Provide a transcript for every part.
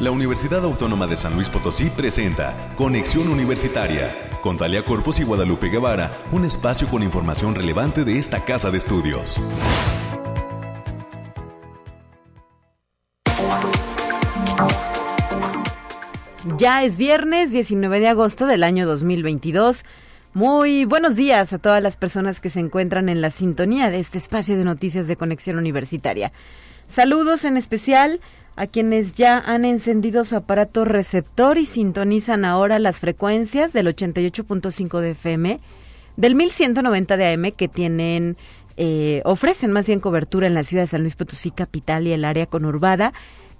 la Universidad Autónoma de San Luis Potosí presenta Conexión Universitaria con Talia Corpus y Guadalupe Guevara, un espacio con información relevante de esta casa de estudios. Ya es viernes 19 de agosto del año 2022. Muy buenos días a todas las personas que se encuentran en la sintonía de este espacio de noticias de conexión universitaria. Saludos en especial quienes ya han encendido su aparato receptor y sintonizan ahora las frecuencias del 88.5 de FM, del 1190 de AM que tienen eh, ofrecen más bien cobertura en la ciudad de San Luis Potosí capital y el área conurbada,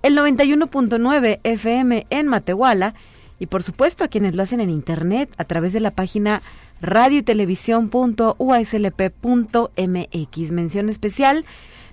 el 91.9 FM en Matehuala y por supuesto a quienes lo hacen en internet a través de la página radio y televisión.uslp.mx. Mención especial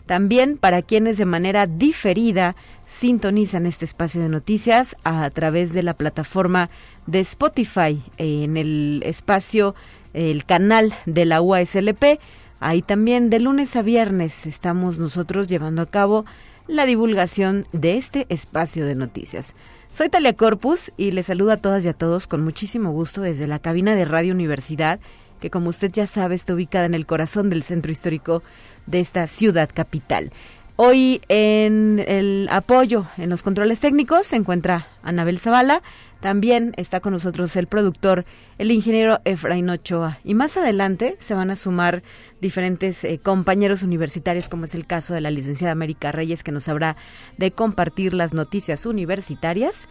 también para quienes de manera diferida sintonizan este espacio de noticias a través de la plataforma de Spotify en el espacio, el canal de la UASLP. Ahí también de lunes a viernes estamos nosotros llevando a cabo la divulgación de este espacio de noticias. Soy Talia Corpus y les saludo a todas y a todos con muchísimo gusto desde la cabina de Radio Universidad, que como usted ya sabe está ubicada en el corazón del centro histórico de esta ciudad capital. Hoy en el apoyo en los controles técnicos se encuentra Anabel Zavala, también está con nosotros el productor, el ingeniero Efraín Ochoa. Y más adelante se van a sumar diferentes eh, compañeros universitarios, como es el caso de la licenciada América Reyes, que nos habrá de compartir las noticias universitarias.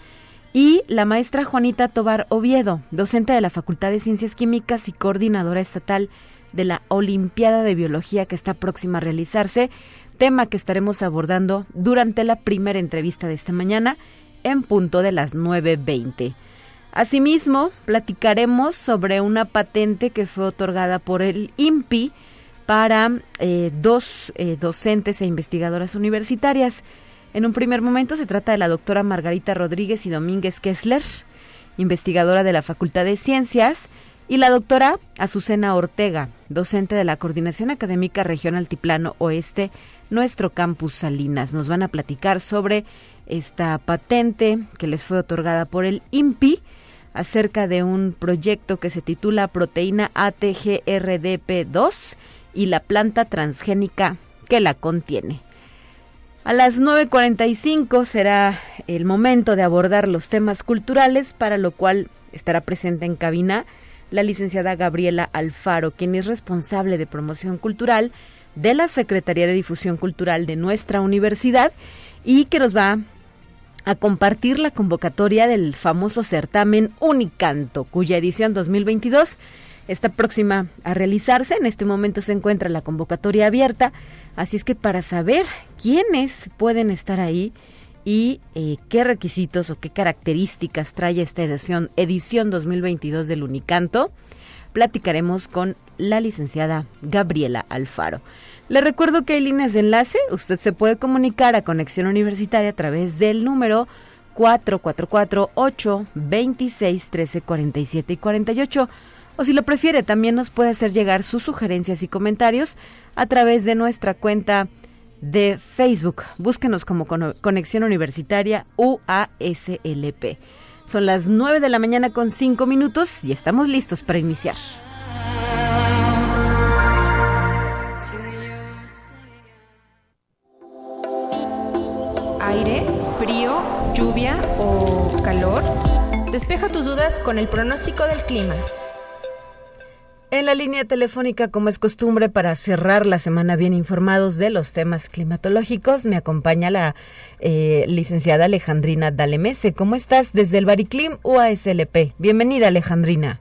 Y la maestra Juanita Tobar Oviedo, docente de la Facultad de Ciencias Químicas y coordinadora estatal de la Olimpiada de Biología que está próxima a realizarse, tema que estaremos abordando durante la primera entrevista de esta mañana en punto de las 9.20. Asimismo, platicaremos sobre una patente que fue otorgada por el INPI para eh, dos eh, docentes e investigadoras universitarias. En un primer momento se trata de la doctora Margarita Rodríguez y Domínguez Kessler, investigadora de la Facultad de Ciencias, y la doctora Azucena Ortega, docente de la Coordinación Académica Región Altiplano Oeste, nuestro campus Salinas. Nos van a platicar sobre esta patente que les fue otorgada por el INPI acerca de un proyecto que se titula Proteína ATGRDP2 y la planta transgénica que la contiene. A las 9.45 será el momento de abordar los temas culturales, para lo cual estará presente en cabina la licenciada Gabriela Alfaro, quien es responsable de promoción cultural de la Secretaría de Difusión Cultural de nuestra universidad y que nos va a compartir la convocatoria del famoso certamen Unicanto, cuya edición 2022 está próxima a realizarse. En este momento se encuentra la convocatoria abierta, así es que para saber quiénes pueden estar ahí y eh, qué requisitos o qué características trae esta edición, edición 2022 del Unicanto, platicaremos con la licenciada Gabriela Alfaro. Le recuerdo que hay líneas de enlace. Usted se puede comunicar a Conexión Universitaria a través del número 444-826-1347 y 48. O si lo prefiere, también nos puede hacer llegar sus sugerencias y comentarios a través de nuestra cuenta de Facebook. Búsquenos como Conexión Universitaria UASLP. Son las 9 de la mañana con 5 minutos y estamos listos para iniciar. Despeja tus dudas con el pronóstico del clima. En la línea telefónica, como es costumbre, para cerrar la semana bien informados de los temas climatológicos, me acompaña la eh, licenciada Alejandrina Dalemese. ¿Cómo estás desde el Bariclim UASLP? Bienvenida, Alejandrina.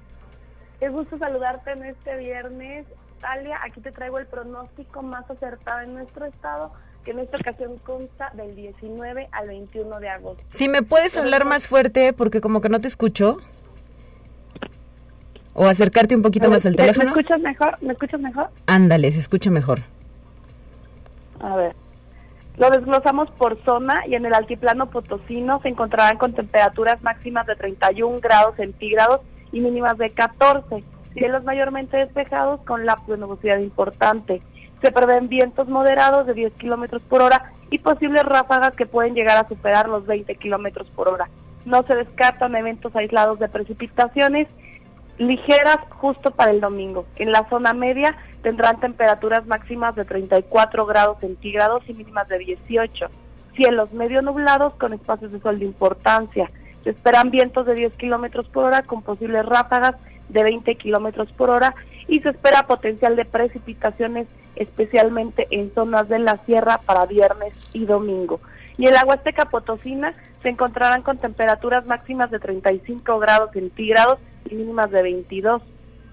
Qué gusto saludarte en este viernes. Talia, aquí te traigo el pronóstico más acertado en nuestro estado que en esta ocasión consta del 19 al 21 de agosto. Si me puedes hablar más fuerte, porque como que no te escucho. O acercarte un poquito más al teléfono. ¿Me escuchas mejor? ¿Me escuchas mejor? Ándale, se escucha mejor. A ver. Lo desglosamos por zona y en el altiplano potosino se encontrarán con temperaturas máximas de 31 grados centígrados y mínimas de 14. Cielos mayormente despejados con lapsos de nubosidad importante. Se prevén vientos moderados de 10 kilómetros por hora y posibles ráfagas que pueden llegar a superar los 20 kilómetros por hora. No se descartan eventos aislados de precipitaciones ligeras justo para el domingo. En la zona media tendrán temperaturas máximas de 34 grados centígrados y mínimas de 18. Cielos medio nublados con espacios de sol de importancia. Se esperan vientos de 10 kilómetros por hora con posibles ráfagas de 20 kilómetros por hora y se espera potencial de precipitaciones especialmente en zonas de la sierra para viernes y domingo. Y en la Huasteca Potosina se encontrarán con temperaturas máximas de 35 grados centígrados y mínimas de 22.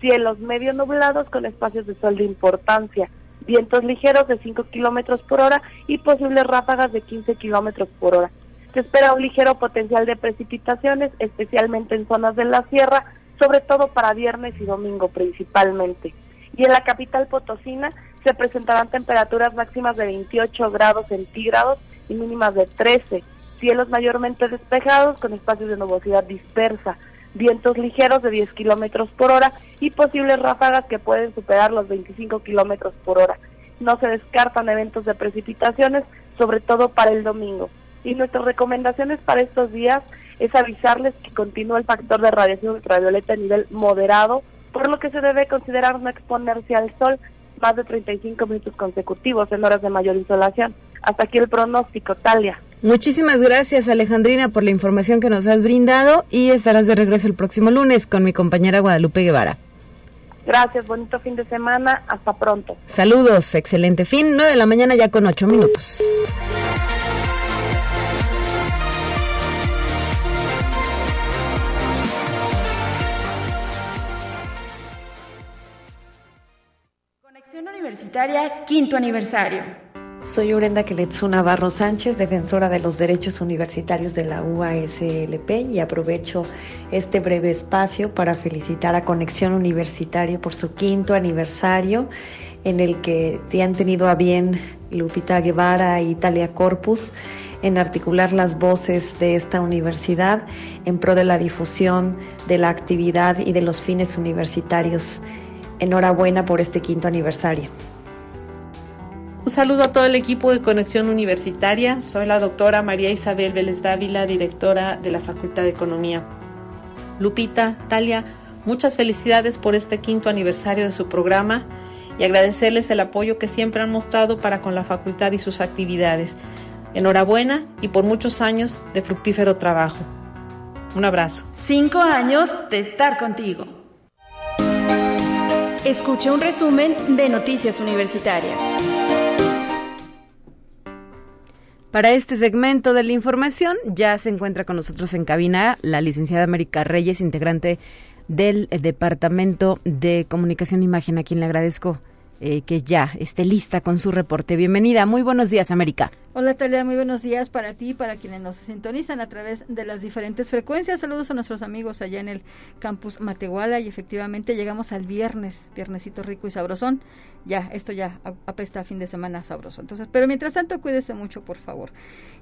Cielos medio nublados con espacios de sol de importancia. Vientos ligeros de 5 kilómetros por hora y posibles ráfagas de 15 kilómetros por hora. Se espera un ligero potencial de precipitaciones, especialmente en zonas de la sierra, sobre todo para viernes y domingo principalmente. Y en la capital potosina se presentarán temperaturas máximas de 28 grados centígrados y mínimas de 13. Cielos mayormente despejados con espacios de nubosidad dispersa, vientos ligeros de 10 kilómetros por hora y posibles ráfagas que pueden superar los 25 kilómetros por hora. No se descartan eventos de precipitaciones, sobre todo para el domingo. Y nuestras recomendaciones para estos días es avisarles que continúa el factor de radiación ultravioleta a nivel moderado, por lo que se debe considerar no exponerse al sol más de 35 minutos consecutivos en horas de mayor insolación. Hasta aquí el pronóstico, Talia. Muchísimas gracias, Alejandrina, por la información que nos has brindado y estarás de regreso el próximo lunes con mi compañera Guadalupe Guevara. Gracias, bonito fin de semana, hasta pronto. Saludos, excelente fin, 9 de la mañana ya con 8 minutos. Quinto aniversario. Soy Urenda Keletsu Navarro Sánchez, defensora de los derechos universitarios de la UASLP y aprovecho este breve espacio para felicitar a Conexión Universitaria por su quinto aniversario en el que te han tenido a bien Lupita Guevara y Italia Corpus en articular las voces de esta universidad en pro de la difusión de la actividad y de los fines universitarios Enhorabuena por este quinto aniversario. Un saludo a todo el equipo de Conexión Universitaria. Soy la doctora María Isabel Vélez Dávila, directora de la Facultad de Economía. Lupita, Talia, muchas felicidades por este quinto aniversario de su programa y agradecerles el apoyo que siempre han mostrado para con la facultad y sus actividades. Enhorabuena y por muchos años de fructífero trabajo. Un abrazo. Cinco años de estar contigo. Escuche un resumen de Noticias Universitarias. Para este segmento de la información ya se encuentra con nosotros en cabina la licenciada América Reyes, integrante del Departamento de Comunicación e Imagen, a quien le agradezco eh, que ya esté lista con su reporte. Bienvenida, muy buenos días, América. Hola, Talia, muy buenos días para ti y para quienes nos sintonizan a través de las diferentes frecuencias. Saludos a nuestros amigos allá en el campus Matehuala y efectivamente llegamos al viernes, viernesito rico y sabrosón. Ya, esto ya apesta a fin de semana sabroso. Entonces, pero mientras tanto, cuídese mucho, por favor.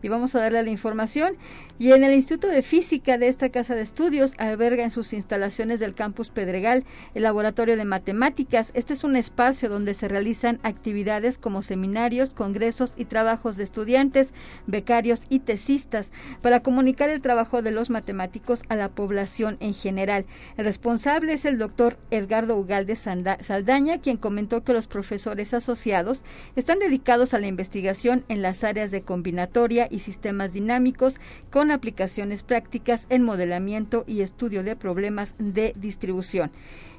Y vamos a darle la información. Y en el Instituto de Física de esta casa de estudios alberga en sus instalaciones del campus Pedregal el laboratorio de matemáticas. Este es un espacio donde se realizan actividades como seminarios, congresos y trabajos de estudiantes, becarios y tesistas para comunicar el trabajo de los matemáticos a la población en general. El responsable es el doctor Edgardo Ugalde Saldaña, quien comentó que los profesores asociados están dedicados a la investigación en las áreas de combinatoria y sistemas dinámicos con aplicaciones prácticas en modelamiento y estudio de problemas de distribución.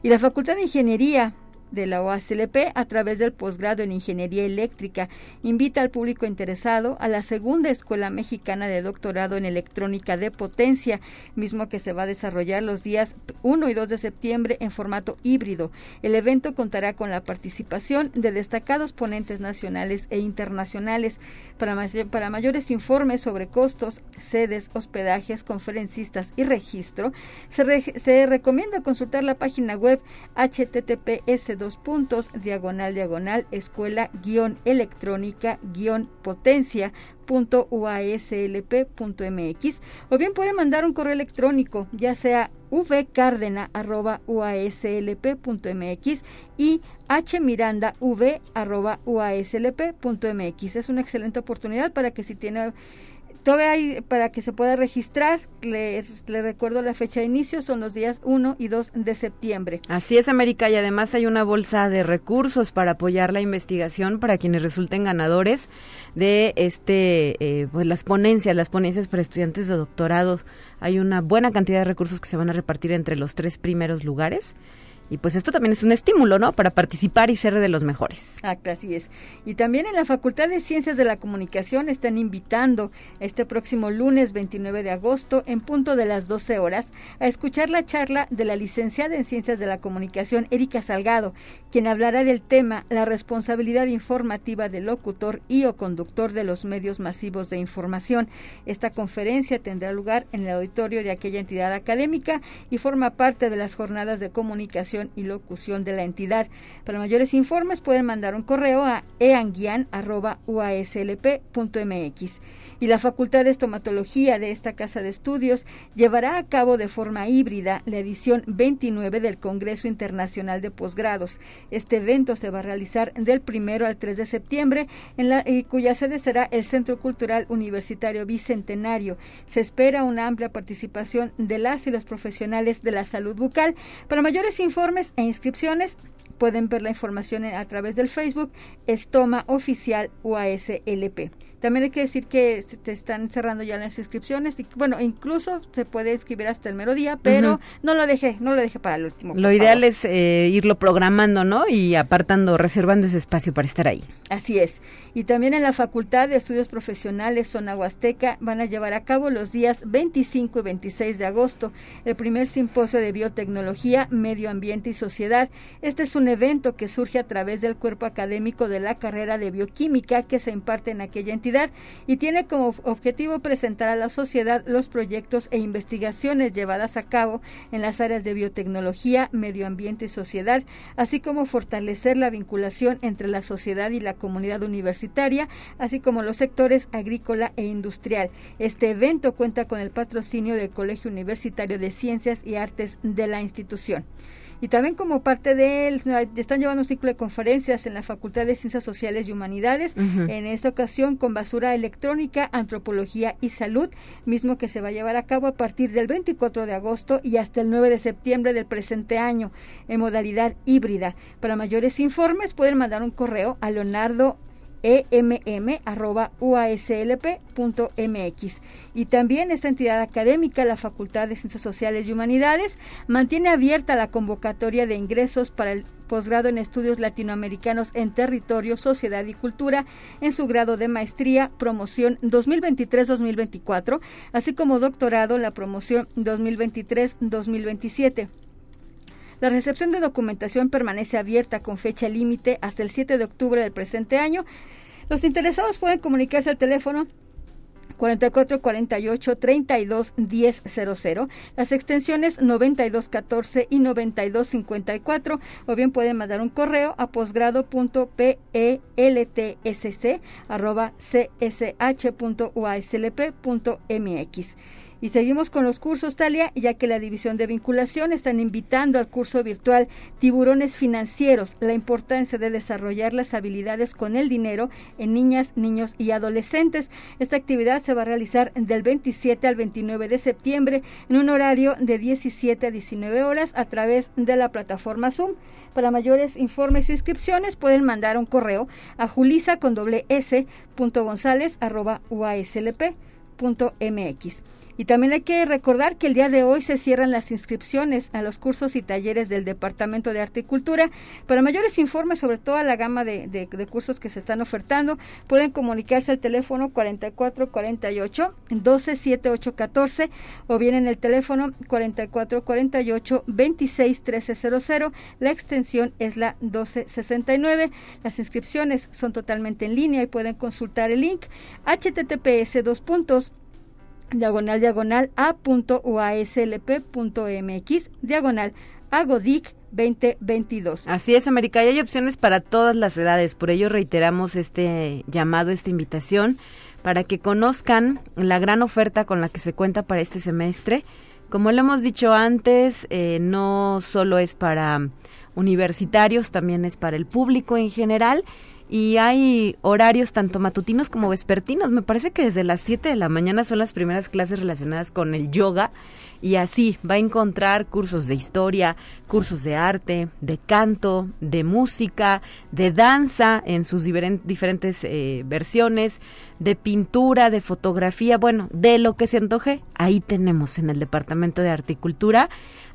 Y la Facultad de Ingeniería de la OACLP a través del posgrado en Ingeniería Eléctrica. Invita al público interesado a la segunda Escuela Mexicana de Doctorado en Electrónica de Potencia, mismo que se va a desarrollar los días 1 y 2 de septiembre en formato híbrido. El evento contará con la participación de destacados ponentes nacionales e internacionales. Para, para mayores informes sobre costos, sedes, hospedajes, conferencistas y registro, se, se recomienda consultar la página web https dos puntos, diagonal, diagonal, escuela, guion, electrónica, guion, potencia, www.uaslp.mx o bien pueden mandar un correo electrónico, ya sea vcardena.uaslp.mx y hmirandav.uaslp.mx. Es una excelente oportunidad para que si tiene Todavía hay para que se pueda registrar, le, recuerdo la fecha de inicio, son los días 1 y 2 de septiembre. Así es, América, y además hay una bolsa de recursos para apoyar la investigación para quienes resulten ganadores de este, eh, pues las ponencias, las ponencias para estudiantes de doctorados. Hay una buena cantidad de recursos que se van a repartir entre los tres primeros lugares. Y pues esto también es un estímulo, ¿no? Para participar y ser de los mejores. así es. Y también en la Facultad de Ciencias de la Comunicación están invitando este próximo lunes 29 de agosto, en punto de las 12 horas, a escuchar la charla de la licenciada en Ciencias de la Comunicación, Erika Salgado, quien hablará del tema la responsabilidad informativa del locutor y o conductor de los medios masivos de información. Esta conferencia tendrá lugar en el auditorio de aquella entidad académica y forma parte de las jornadas de comunicación y locución de la entidad. Para mayores informes pueden mandar un correo a eanguian.uaslp.mx. Y la Facultad de Estomatología de esta Casa de Estudios llevará a cabo de forma híbrida la edición 29 del Congreso Internacional de Posgrados. Este evento se va a realizar del primero al 3 de septiembre, en la, cuya sede será el Centro Cultural Universitario Bicentenario. Se espera una amplia participación de las y los profesionales de la salud bucal. Para mayores informes, e inscripciones pueden ver la información a través del Facebook Estoma Oficial UASLP. También hay que decir que se te están cerrando ya las inscripciones y bueno, incluso se puede escribir hasta el mero día, pero no lo dejé, no lo dejé para el último. Lo ideal es eh, irlo programando, ¿no? Y apartando, reservando ese espacio para estar ahí. Así es. Y también en la Facultad de Estudios Profesionales Zona Huasteca van a llevar a cabo los días 25 y 26 de agosto el primer simposio de biotecnología, medio ambiente y sociedad. Este es un evento que surge a través del cuerpo académico de la carrera de bioquímica que se imparte en aquella entidad y tiene como objetivo presentar a la sociedad los proyectos e investigaciones llevadas a cabo en las áreas de biotecnología, medio ambiente y sociedad, así como fortalecer la vinculación entre la sociedad y la comunidad universitaria, así como los sectores agrícola e industrial. Este evento cuenta con el patrocinio del Colegio Universitario de Ciencias y Artes de la institución. Y también como parte de él, están llevando un ciclo de conferencias en la Facultad de Ciencias Sociales y Humanidades, en esta ocasión con basura electrónica, antropología y salud, mismo que se va a llevar a cabo a partir del 24 de agosto y hasta el 9 de septiembre del presente año, en modalidad híbrida. Para mayores informes pueden mandar un correo a Leonardo emm.uaslp.mx. Y también esta entidad académica, la Facultad de Ciencias Sociales y Humanidades, mantiene abierta la convocatoria de ingresos para el posgrado en estudios latinoamericanos en territorio, sociedad y cultura en su grado de maestría, promoción 2023-2024, así como doctorado, la promoción 2023-2027. La recepción de documentación permanece abierta con fecha límite hasta el 7 de octubre del presente año. Los interesados pueden comunicarse al teléfono 44 48 32 10 00, las extensiones 92 14 y 92 54, o bien pueden mandar un correo a posgrado.peltsc arroba. Y seguimos con los cursos, Talia, ya que la División de Vinculación están invitando al curso virtual Tiburones Financieros, la importancia de desarrollar las habilidades con el dinero en niñas, niños y adolescentes. Esta actividad se va a realizar del 27 al 29 de septiembre en un horario de 17 a 19 horas a través de la plataforma Zoom. Para mayores informes e inscripciones pueden mandar un correo a julisa con doble s punto gonzález arroba uaslp punto mx. Y también hay que recordar que el día de hoy se cierran las inscripciones a los cursos y talleres del Departamento de Arte y Cultura. Para mayores informes sobre toda la gama de, cursos que se están ofertando, pueden comunicarse al teléfono 4448 127814 o bien en el teléfono 4448 261300. La extensión es la 1269. Las inscripciones son totalmente en línea y pueden consultar el link https dos puntos diagonal diagonal a.uaslp.mx, diagonal agodic 2022. Así es, América, y hay opciones para todas las edades, por ello reiteramos este llamado, esta invitación para que conozcan la gran oferta con la que se cuenta para este semestre. Como lo hemos dicho antes, eh, no solo es para universitarios, también es para el público en general y hay horarios tanto matutinos como vespertinos. Me parece que desde las 7 de la mañana son las primeras clases relacionadas con el yoga y así va a encontrar cursos de historia, cursos de arte, de canto, de música, de danza en sus diferentes eh, versiones, de pintura, de fotografía, bueno, de lo que se antoje, ahí tenemos en el Departamento de Articultura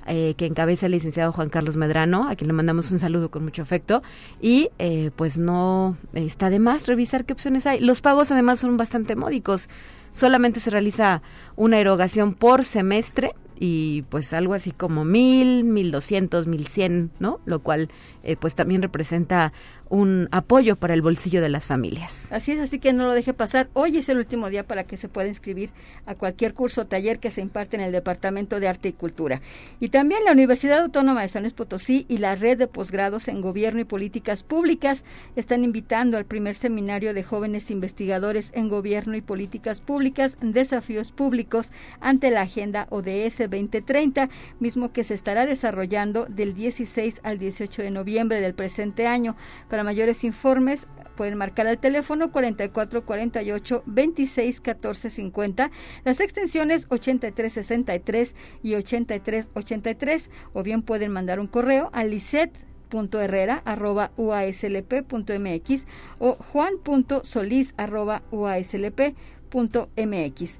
eh, que encabeza el licenciado Juan Carlos Medrano, a quien le mandamos un saludo con mucho afecto. Y eh, pues no está de más revisar qué opciones hay. Los pagos además son bastante módicos. Solamente se realiza una erogación por semestre y pues algo así como mil, mil doscientos, mil cien, ¿no? Lo cual eh, pues también representa un apoyo para el bolsillo de las familias. Así es, así que no lo deje pasar. Hoy es el último día para que se pueda inscribir a cualquier curso o taller que se imparte en el Departamento de Arte y Cultura. Y también la Universidad Autónoma de San Luis Potosí y la Red de Posgrados en Gobierno y Políticas Públicas están invitando al primer seminario de jóvenes investigadores en Gobierno y Políticas Públicas, Desafíos Públicos ante la Agenda ODS 2030, mismo que se estará desarrollando del 16 al 18 de noviembre del presente año. Para mayores informes pueden marcar al teléfono 4448 26 14 50, las extensiones 8363 y 8383 o bien pueden mandar un correo a lisset.herrera.uaslp.mx o juan.solís.uaslp.mx.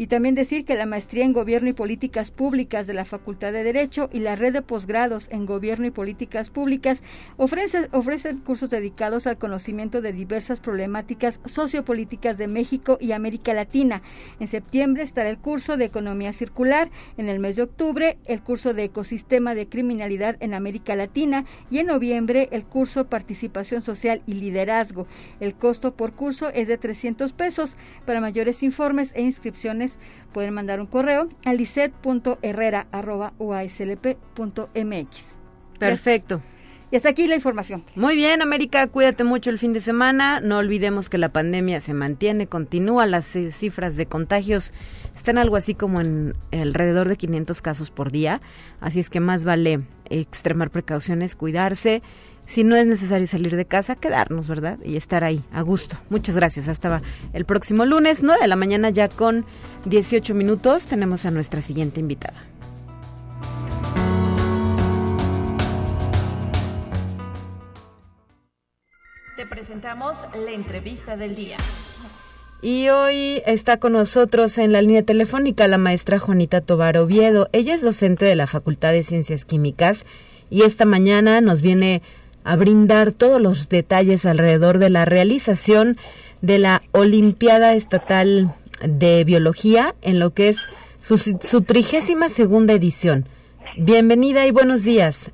Y también decir que la maestría en Gobierno y Políticas Públicas de la Facultad de Derecho y la red de posgrados en Gobierno y Políticas Públicas ofrecen, ofrecen cursos dedicados al conocimiento de diversas problemáticas sociopolíticas de México y América Latina. En septiembre estará el curso de Economía Circular, en el mes de octubre el curso de Ecosistema de Criminalidad en América Latina y en noviembre el curso Participación Social y Liderazgo. El costo por curso es de 300 pesos. Para mayores informes e inscripciones pueden mandar un correo a lisset.herrera.uaslp.mx. Perfecto. Y hasta aquí la información. Muy bien, América, cuídate mucho el fin de semana. No olvidemos que la pandemia se mantiene, continúa, las eh, cifras de contagios están algo así como en alrededor de 500 casos por día. Así es que más vale extremar precauciones, cuidarse si no es necesario salir de casa, quedarnos, ¿verdad? Y estar ahí, a gusto. Muchas gracias. Hasta el próximo lunes, 9 de la mañana, ya con 18 minutos, tenemos a nuestra siguiente invitada. Te presentamos la entrevista del día. Y hoy está con nosotros en la línea telefónica la maestra Juanita Tobar Oviedo. Ella es docente de la Facultad de Ciencias Químicas y esta mañana nos viene a brindar todos los detalles alrededor de la realización de la Olimpiada Estatal de Biología en lo que es su, trigésima segunda edición. Bienvenida y buenos días.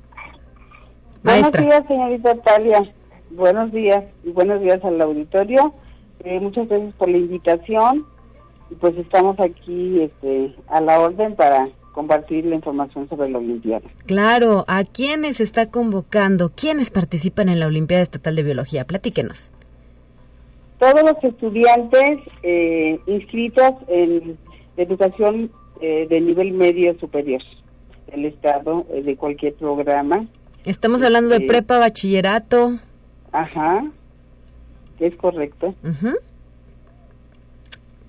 Maestra. Buenos días, señorita Talia. Buenos días y buenos días al auditorio. Eh, muchas gracias por la invitación. Y pues estamos aquí este, a la orden para compartir la información sobre la Olimpiada. Claro, ¿a quiénes está convocando? ¿Quiénes participan en la Olimpiada Estatal de Biología? Platíquenos. Todos los estudiantes eh, inscritos en educación eh, de nivel medio superior del Estado, eh, de cualquier programa. Estamos hablando de prepa, bachillerato. Ajá, es correcto.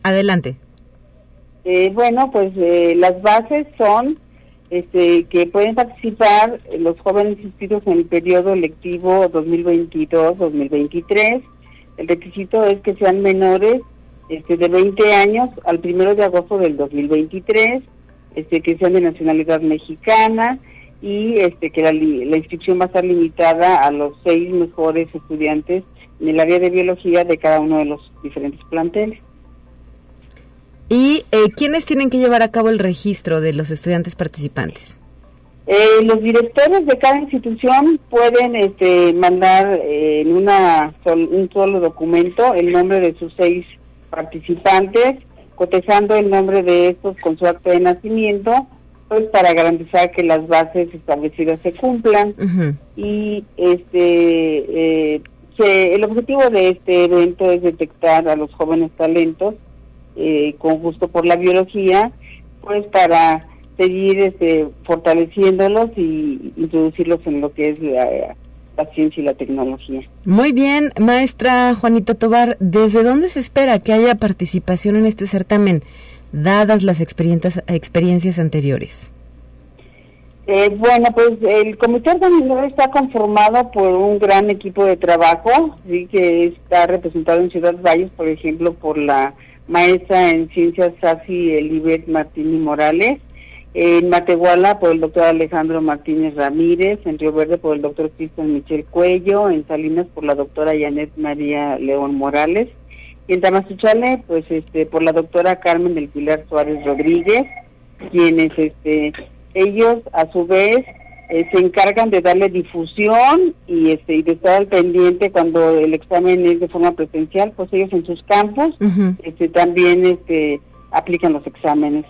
Adelante. Eh, bueno, pues eh, las bases son este, que pueden participar los jóvenes inscritos en el periodo lectivo 2022-2023. El requisito es que sean menores este, de 20 años al primero de agosto del 2023, este, que sean de nacionalidad mexicana y que la inscripción va a estar limitada a los seis mejores estudiantes en el área de biología de cada uno de los diferentes planteles. ¿Y eh, quiénes tienen que llevar a cabo el registro de los estudiantes participantes? Eh, los directores de cada institución pueden este, mandar eh, en una un solo documento el nombre de sus seis participantes, cotejando el nombre de estos con su acta de nacimiento, pues para garantizar que las bases establecidas se cumplan. Y este el objetivo de este evento es detectar a los jóvenes talentos eh, con gusto por la biología, pues para seguir este, fortaleciéndolos y introducirlos en lo que es la, la ciencia y la tecnología. Muy bien, maestra Juanita Tobar, ¿desde dónde se espera que haya participación en este certamen, dadas las experiencias, experiencias anteriores? Eh, bueno, pues el comité organizador está conformado por un gran equipo de trabajo, sí que está representado en Ciudad Valles, por ejemplo, por la maestra en ciencias SACI Elibet Martínez Morales, en Matehuala por el doctor Alejandro Martínez Ramírez, en Río Verde por el doctor Cristian Michel Cuello, en Salinas por la doctora Janet María León Morales, y en Tamazuchale, pues este, por la doctora Carmen del Pilar Suárez Rodríguez, quienes este ellos a su vez eh, se encargan de darle difusión y este y de estar al pendiente cuando el examen es de forma presencial, pues ellos en sus campos este también este aplican los exámenes.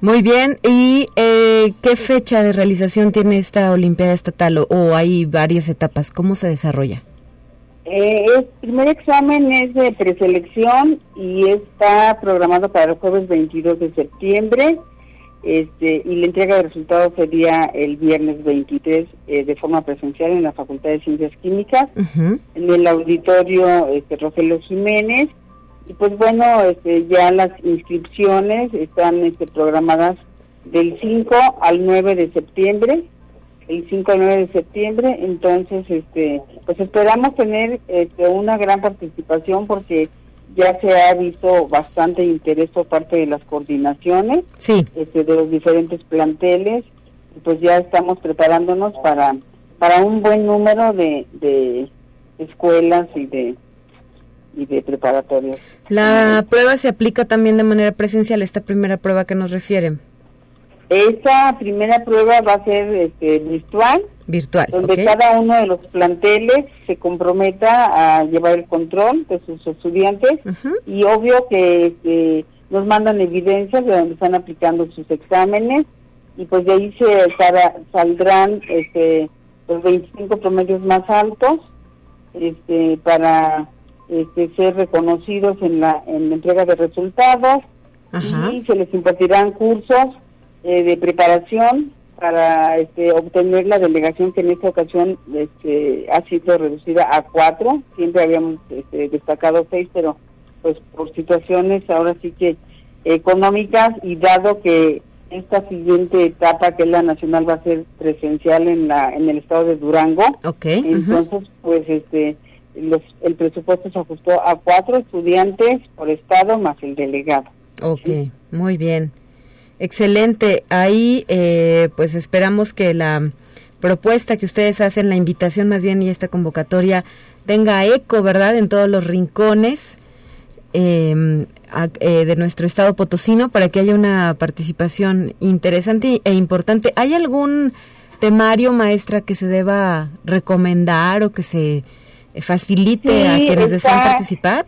Muy bien, ¿y eh, qué fecha de realización tiene esta Olimpiada Estatal o, hay varias etapas? ¿Cómo se desarrolla? Eh, el primer examen es de preselección y está programado para el jueves 22 de septiembre este, y la entrega de resultados sería el viernes 23 eh, de forma presencial en la Facultad de Ciencias Químicas, en el auditorio este, Rogelio Jiménez. Y pues bueno, este, ya las inscripciones están este, programadas del 5 al 9 de septiembre, el 5 al 9 de septiembre, entonces este, pues esperamos tener este, una gran participación porque ya se ha visto bastante interés por parte de las coordinaciones este, de los diferentes planteles pues ya estamos preparándonos para para un buen número de, de escuelas y de y de preparatorios. La prueba se aplica también de manera presencial, esta primera prueba que nos refieren. Esta primera prueba va a ser este, virtual, virtual donde cada uno de los planteles se comprometa a llevar el control de sus estudiantes y obvio que este, nos mandan evidencias de donde están aplicando sus exámenes y pues de ahí se saldrán este, los 25 promedios más altos este, para este, ser reconocidos en la, en la entrega de resultados y se les impartirán cursos eh, de preparación para este, obtener la delegación que en esta ocasión este, ha sido reducida a cuatro. Siempre habíamos este, destacado seis, pero pues por situaciones ahora sí que económicas y dado que esta siguiente etapa que es la nacional va a ser presencial en la en el estado de Durango. Entonces, pues este los, el presupuesto se ajustó a cuatro estudiantes por estado más el delegado. Ok, muy bien. Excelente. Ahí, eh, pues esperamos que la propuesta que ustedes hacen, la invitación más bien y esta convocatoria tenga eco, ¿verdad?, en todos los rincones em, eh, de nuestro estado potosino para que haya una participación interesante e importante. ¿Hay algún temario, maestra, que se deba recomendar o que se facilite a quienes desean participar?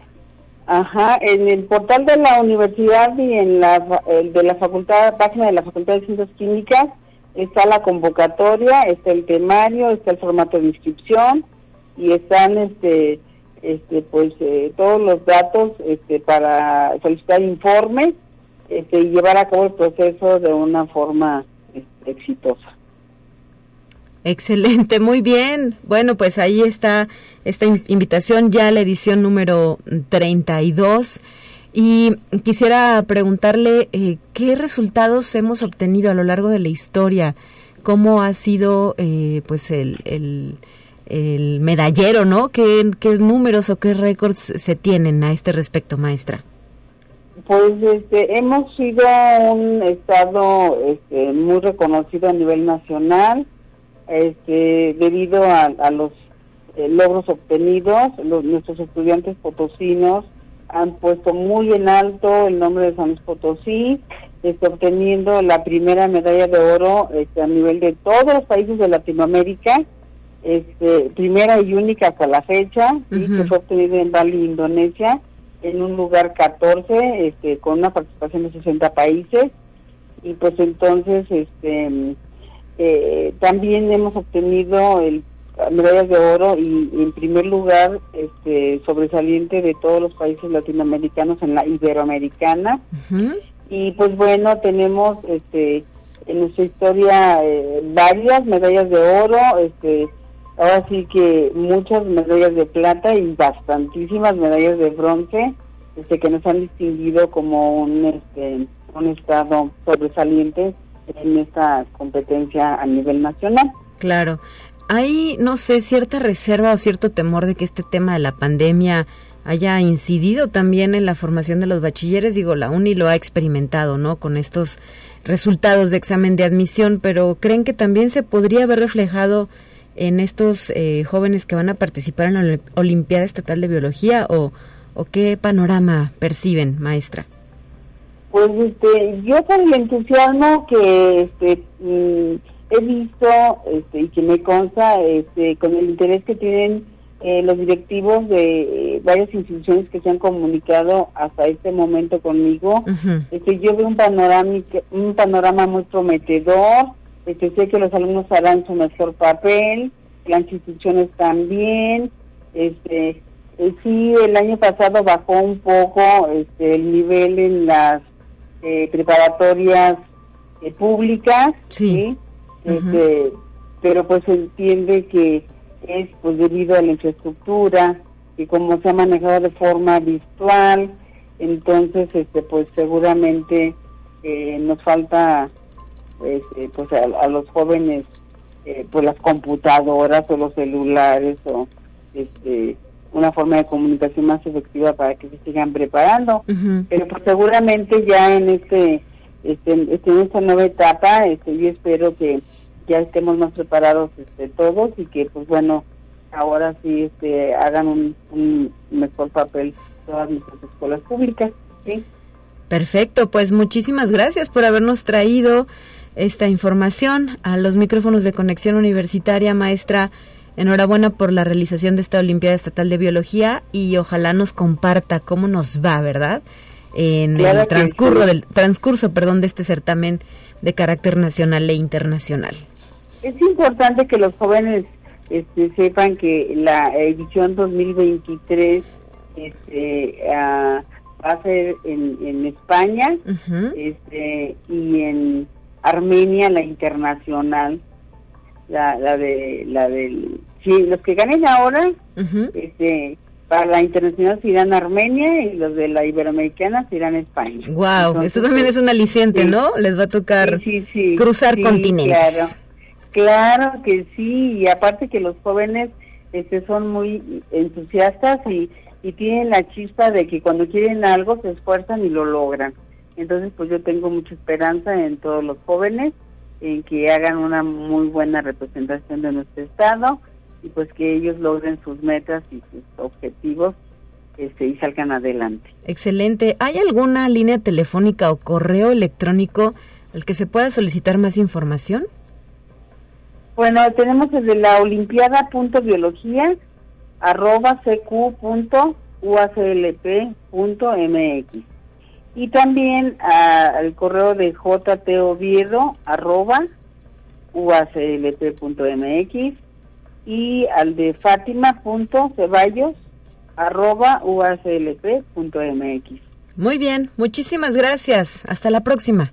Ajá, en el portal de la universidad y en la de la facultad, página de la Facultad de Ciencias Químicas, está la convocatoria, está el temario, está el formato de inscripción y están este este pues eh, todos los datos este para solicitar informes este, y llevar a cabo el proceso de una forma este, exitosa. Excelente, muy bien. Bueno, pues ahí está esta invitación, ya la edición número 32. Y quisiera preguntarle eh, qué resultados hemos obtenido a lo largo de la historia, cómo ha sido eh, pues el, medallero, ¿no? ¿Qué, ¿Qué números o qué récords se tienen a este respecto, maestra? Pues este, hemos sido un estado este, muy reconocido a nivel nacional este, debido a, los eh, logros obtenidos, los, nuestros estudiantes potosinos han puesto muy en alto el nombre de San Luis Potosí, este, obteniendo la primera medalla de oro este, a nivel de todos los países de Latinoamérica, este, primera y única hasta la fecha, y que fue obtenida en Bali, Indonesia, en un lugar 14, este, con una participación de 60 países, y pues entonces, este eh, también hemos obtenido el medallas de oro y, en primer lugar este sobresaliente de todos los países latinoamericanos en la iberoamericana. Y pues bueno tenemos este en nuestra historia eh, varias medallas de oro este ahora sí que muchas medallas de plata y bastantísimas medallas de bronce este que nos han distinguido como un este un estado sobresaliente en esta competencia a nivel nacional. Claro. ¿Hay, no sé, cierta reserva o cierto temor de que este tema de la pandemia haya incidido también en la formación de los bachilleres? Digo, la UNI lo ha experimentado, ¿no? Con estos resultados de examen de admisión, pero ¿creen que también se podría haber reflejado en estos eh, jóvenes que van a participar en la Olimpiada Estatal de Biología o, o qué panorama perciben, maestra? Pues este, yo con el entusiasmo que este, mm, he visto este, y que me consta este, con el interés que tienen eh, los directivos de eh, varias instituciones que se han comunicado hasta este momento conmigo, este, yo veo un panorama, un panorama muy prometedor, este, sé que los alumnos harán su mejor papel, las instituciones también, este, eh, sí, el año pasado bajó un poco este, el nivel en las preparatorias públicas, ¿sí? este, pero pues se entiende que es pues debido a la infraestructura y como se ha manejado de forma virtual, entonces este pues seguramente eh, nos falta este, pues a, los jóvenes eh, pues las computadoras o los celulares o este una forma de comunicación más efectiva para que se sigan preparando pero pues seguramente ya en este este, este, en esta nueva etapa, este, yo espero que ya estemos más preparados este, todos y que, pues bueno, ahora sí este, hagan un, mejor papel todas nuestras escuelas públicas. ¿sí? Perfecto, pues muchísimas gracias por habernos traído esta información a los micrófonos de conexión universitaria, maestra. Enhorabuena por la realización de esta Olimpiada Estatal de Biología y ojalá nos comparta cómo nos va, ¿verdad? en el transcurso del transcurso, perdón, de este certamen de carácter nacional e internacional. Es importante que los jóvenes este, sepan que la edición 2023 este, ah, va a ser en, España este, y en Armenia la internacional, la, la de la del sí, los que ganen ahora este para la internacional se irán a Armenia y los de la iberoamericana se irán a España. Wow, esto también es un aliciente, ¿no? Les va a tocar cruzar continentes. Claro, claro que sí, y aparte que los jóvenes este, son muy entusiastas y, y tienen la chispa de que cuando quieren algo se esfuerzan y lo logran. Entonces, pues yo tengo mucha esperanza en todos los jóvenes, en que hagan una muy buena representación de nuestro Estado y pues que ellos logren sus metas y sus objetivos este, y salgan adelante. Excelente. ¿Hay alguna línea telefónica o correo electrónico al que se pueda solicitar más información? Bueno, tenemos desde la olimpiada.biología arroba mx y también al correo de jtoviedo arroba uaclp.mx y al de fátima.ceballos arroba uaclp.mx. Muy bien, muchísimas gracias. Hasta la próxima.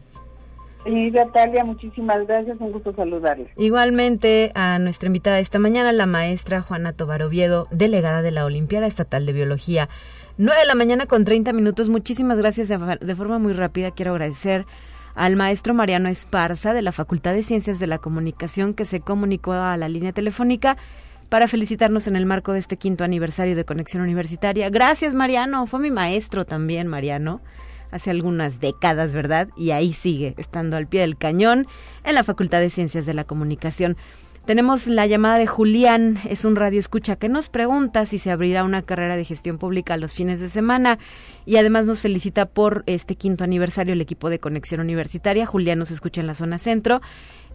Señorita Talia, muchísimas gracias, un gusto saludarle. Igualmente a nuestra invitada esta mañana, la maestra Juana Tobaroviedo, delegada de la Olimpiada Estatal de Biología. 9 de la mañana con 30 minutos, muchísimas gracias. De forma muy rápida quiero agradecer al maestro Mariano Esparza de la Facultad de Ciencias de la Comunicación que se comunicó a la línea telefónica para felicitarnos en el marco de este quinto aniversario de Conexión Universitaria. Gracias, Mariano. Fue mi maestro también, Mariano, hace algunas décadas, ¿verdad? Y ahí sigue, estando al pie del cañón en la Facultad de Ciencias de la Comunicación. Tenemos la llamada de Julián, es un radio escucha que nos pregunta si se abrirá una carrera de gestión pública los fines de semana y además nos felicita por este quinto aniversario el equipo de Conexión Universitaria. Julián nos escucha en la zona centro.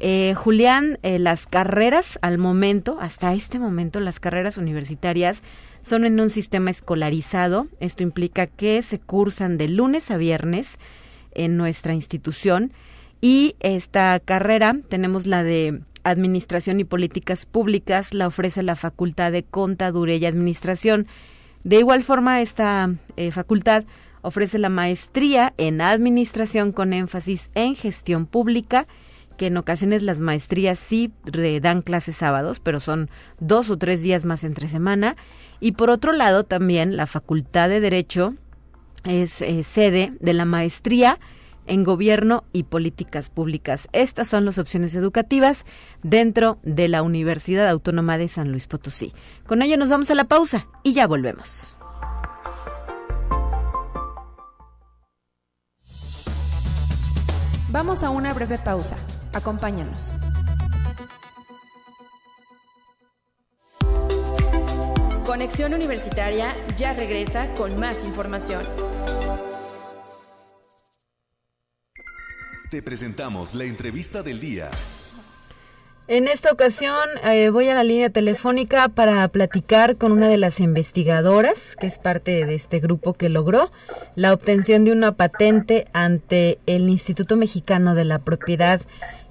Eh, Julián, eh, las carreras al momento, hasta este momento, las carreras universitarias son en un sistema escolarizado. Esto implica que se cursan de lunes a viernes en nuestra institución y esta carrera tenemos la de Administración y Políticas Públicas la ofrece la Facultad de Contaduría y Administración. De igual forma, esta eh, facultad ofrece la maestría en Administración con énfasis en gestión pública, que en ocasiones las maestrías sí dan clases sábados, pero son dos o tres días más entre semana. Y por otro lado, también la Facultad de Derecho es eh, sede de la maestría en Gobierno y Políticas Públicas. Estas son las opciones educativas dentro de la Universidad Autónoma de San Luis Potosí. Con ello nos vamos a la pausa y ya volvemos. Vamos a una breve pausa. Acompáñanos. Conexión Universitaria ya regresa con más información. Te presentamos la entrevista del día. En esta ocasión eh, voy a la línea telefónica para platicar con una de las investigadoras, que es parte de este grupo que logró la obtención de una patente ante el Instituto Mexicano de la Propiedad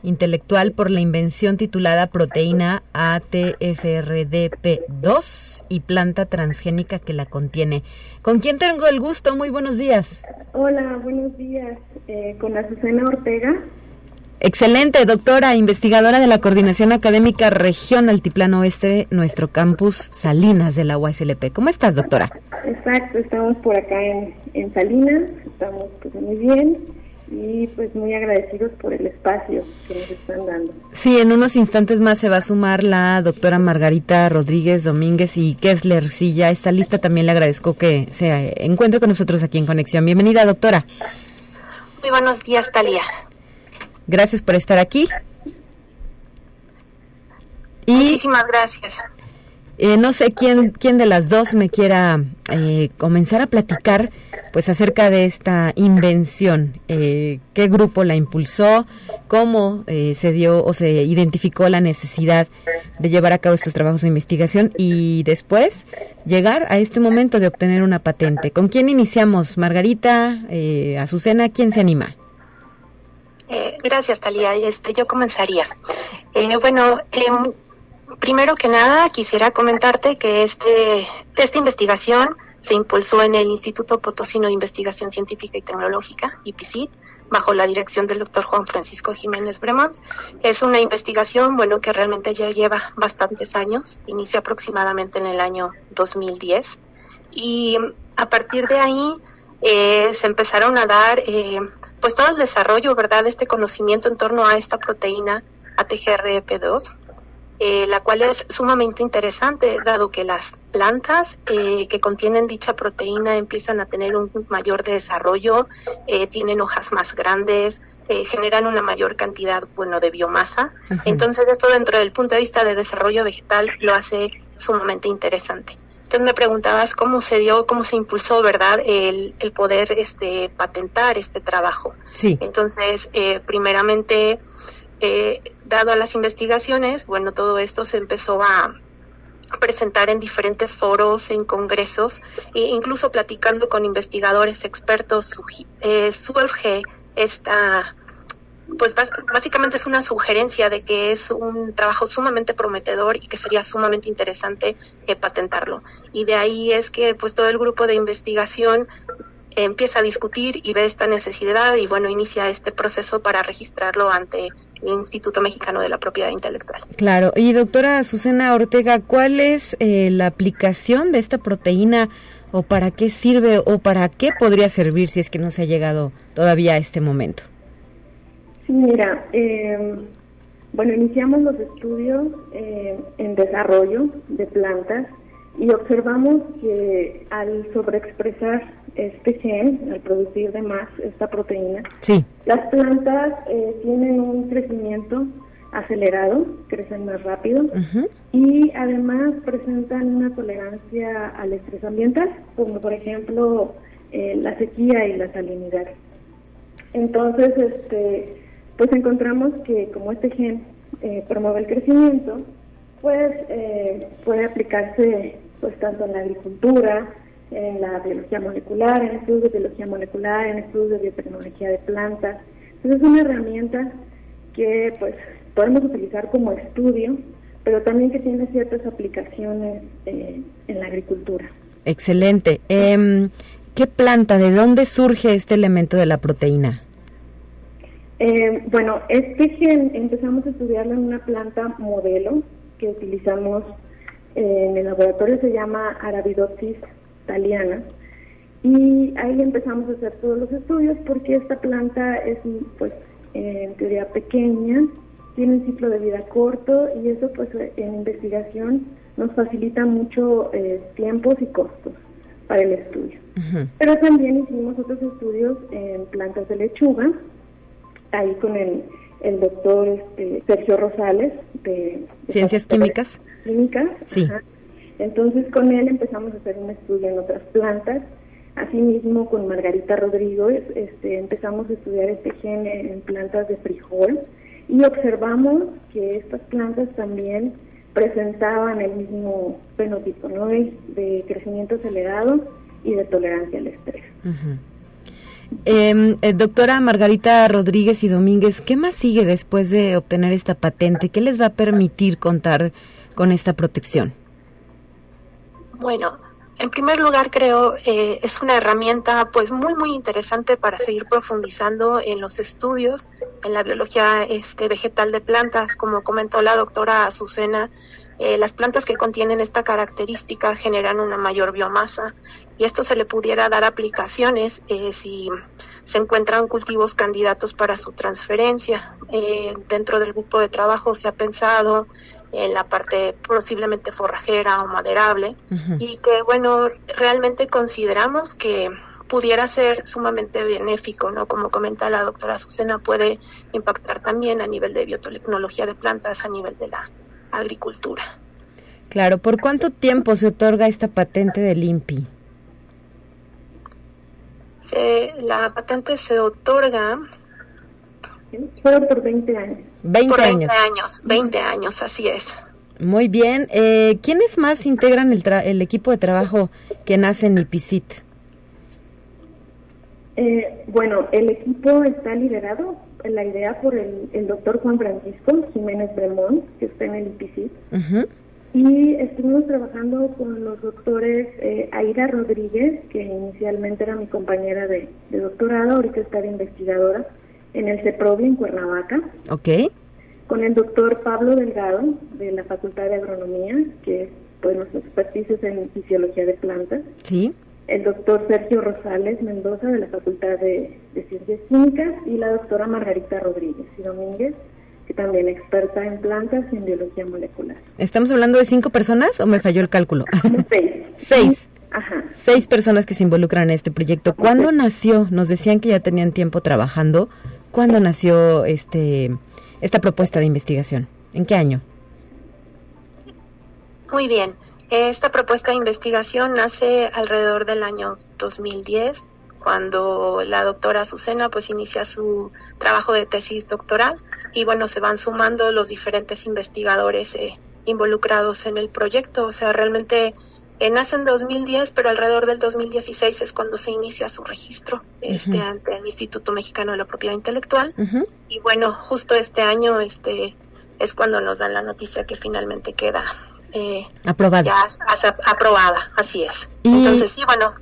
intelectual por la invención titulada proteína ATFRDP2 y planta transgénica que la contiene. ¿Con quién tengo el gusto? Muy buenos días. Hola, buenos días. Eh, con Azucena Ortega. Excelente, doctora, investigadora de la Coordinación Académica Región Altiplano Oeste, nuestro campus Salinas de la UASLP. ¿Cómo estás, doctora? Exacto, estamos por acá en, en Salinas, estamos pues, muy bien y pues muy agradecidos por el espacio que nos están dando. Sí, en unos instantes más se va a sumar la doctora Margarita Rodríguez Domínguez y Kessler. Sí, ya está lista, también le agradezco que se encuentre con nosotros aquí en Conexión. Bienvenida, doctora. Muy buenos días, Talía. Gracias por estar aquí. Muchísimas gracias. Eh, no sé quién, quién de las dos me quiera eh, comenzar a platicar pues acerca de esta invención, eh, qué grupo la impulsó, cómo eh, se dio o se identificó la necesidad de llevar a cabo estos trabajos de investigación y después llegar a este momento de obtener una patente. ¿Con quién iniciamos? Margarita, eh, Azucena, ¿quién se anima? Eh, gracias, Talía. Este, yo comenzaría. bueno, em, primero que nada quisiera comentarte que este, esta investigación se impulsó en el Instituto Potosino de Investigación Científica y Tecnológica, IPCIT, bajo la dirección del doctor Juan Francisco Jiménez Bremont. Es una investigación, bueno, que realmente ya lleva bastantes años, inicia aproximadamente en el año 2010, y a partir de ahí eh, se empezaron a dar, eh, pues todo el desarrollo, ¿verdad?, de este conocimiento en torno a esta proteína ATGRP2, eh, la cual es sumamente interesante, dado que las plantas eh, que contienen dicha proteína empiezan a tener un mayor desarrollo, eh, tienen hojas más grandes, generan una mayor cantidad, bueno, de biomasa. Entonces, esto dentro del punto de vista de desarrollo vegetal lo hace sumamente interesante. Entonces me preguntabas cómo se dio, cómo se impulsó, ¿verdad?, el, el poder este, patentar este trabajo. Sí. Entonces, primeramente, eh, dado a las investigaciones, bueno, todo esto se empezó a presentar en diferentes foros, en congresos, e incluso platicando con investigadores expertos, eh, surge esta, pues básicamente es una sugerencia de que es un trabajo sumamente prometedor y que sería sumamente interesante eh, patentarlo. Y de ahí es que pues todo el grupo de investigación empieza a discutir y ve esta necesidad y bueno, inicia este proceso para registrarlo ante Instituto Mexicano de la Propiedad Intelectual. Claro, y doctora Susana Ortega, ¿cuál es eh, la aplicación de esta proteína o para qué sirve o para qué podría servir si es que no se ha llegado todavía a este momento? Sí, mira, eh, bueno, iniciamos los estudios eh, en desarrollo de plantas y observamos que al sobreexpresar este gen, al producir de más esta proteína, las plantas eh, tienen un crecimiento acelerado, crecen más rápido y además presentan una tolerancia al estrés ambiental, como por ejemplo eh, la sequía y la salinidad. Entonces, este, pues encontramos que como este gen eh, promueve el crecimiento, pues puede aplicarse pues tanto en la agricultura, en la biología molecular, en estudios de biología molecular, en estudios de biotecnología de plantas. Entonces es una herramienta que pues podemos utilizar como estudio, pero también que tiene ciertas aplicaciones eh, en la agricultura. Excelente. Em, ¿Qué planta, de dónde surge este elemento de la proteína? Eh, bueno, este gen empezamos a estudiarlo en una planta modelo que utilizamos en el laboratorio, se llama Arabidopsis thaliana. Y ahí empezamos a hacer todos los estudios porque esta planta es, pues, en teoría pequeña, tiene un ciclo de vida corto y eso, pues, en investigación nos facilita mucho eh, tiempos y costos para el estudio. Pero también hicimos otros estudios en plantas de lechuga, ahí con el, el doctor este, Sergio Rosales de, Ciencias Químicas. Químicas. Sí. Entonces con él empezamos a hacer un estudio en otras plantas. Asimismo con Margarita Rodríguez este, empezamos a estudiar este gen en plantas de frijol y observamos que estas plantas también presentaban el mismo fenotipo, ¿no? De, crecimiento acelerado y de tolerancia al estrés. Em, eh, doctora Margarita Rodríguez y Domínguez, ¿qué más sigue después de obtener esta patente? ¿Qué les va a permitir contar con esta protección? Bueno, en primer lugar, creo eh, es una herramienta pues muy muy interesante para seguir profundizando en los estudios en la biología este, vegetal de plantas, como comentó la doctora Azucena. Eh, las plantas que contienen esta característica generan una mayor biomasa y esto se le pudiera dar aplicaciones eh, si se encuentran cultivos candidatos para su transferencia. Eh, dentro del grupo de trabajo se ha pensado en la parte posiblemente forrajera o maderable y que bueno, realmente consideramos que pudiera ser sumamente benéfico, ¿no? Como comenta la doctora Azucena, puede impactar también a nivel de biotecnología de plantas, a nivel de la agricultura. Claro, ¿por cuánto tiempo se otorga esta patente del INPI? la patente se otorga Solo por 20 años. 20 por 20 años. 20 años, así es. Muy bien. Eh, ¿Quiénes más integran el, el, equipo de trabajo que nace en IPICIT? Eh, bueno, el equipo está liderado, la idea por el, el doctor Juan Francisco Jiménez Bremón, que está en el IPICIT. Y estuvimos trabajando con los doctores eh, Aida Rodríguez, que inicialmente era mi compañera de, de doctorado, ahorita está de investigadora en el CEPROVI en Cuernavaca. Ok. Con el doctor Pablo Delgado, de la Facultad de Agronomía, que pues nuestro expertise en fisiología de plantas. Sí. El doctor Sergio Rosales Mendoza, de la Facultad de, Ciencias Químicas, y la doctora Margarita Rodríguez y Domínguez, que también experta en plantas y en biología molecular. ¿Estamos hablando de cinco personas o me falló el cálculo? Seis. Seis. Ajá. Seis personas que se involucran en este proyecto. ¿Cuándo nació? Nos decían que ya tenían tiempo trabajando. ¿Cuándo nació este esta propuesta de investigación? ¿En qué año? Muy bien. Esta propuesta de investigación nace alrededor del año 2010, cuando la doctora Azucena pues inicia su trabajo de tesis doctoral y bueno, se van sumando los diferentes investigadores eh, involucrados en el proyecto. O sea, realmente eh, nace en 2010, pero alrededor del 2016 es cuando se inicia su registro este, ante el Instituto Mexicano de la Propiedad Intelectual. Y bueno, justo este año este, es cuando nos dan la noticia que finalmente queda eh, aprobada. Ya, aprobada, así es. Entonces, sí, bueno.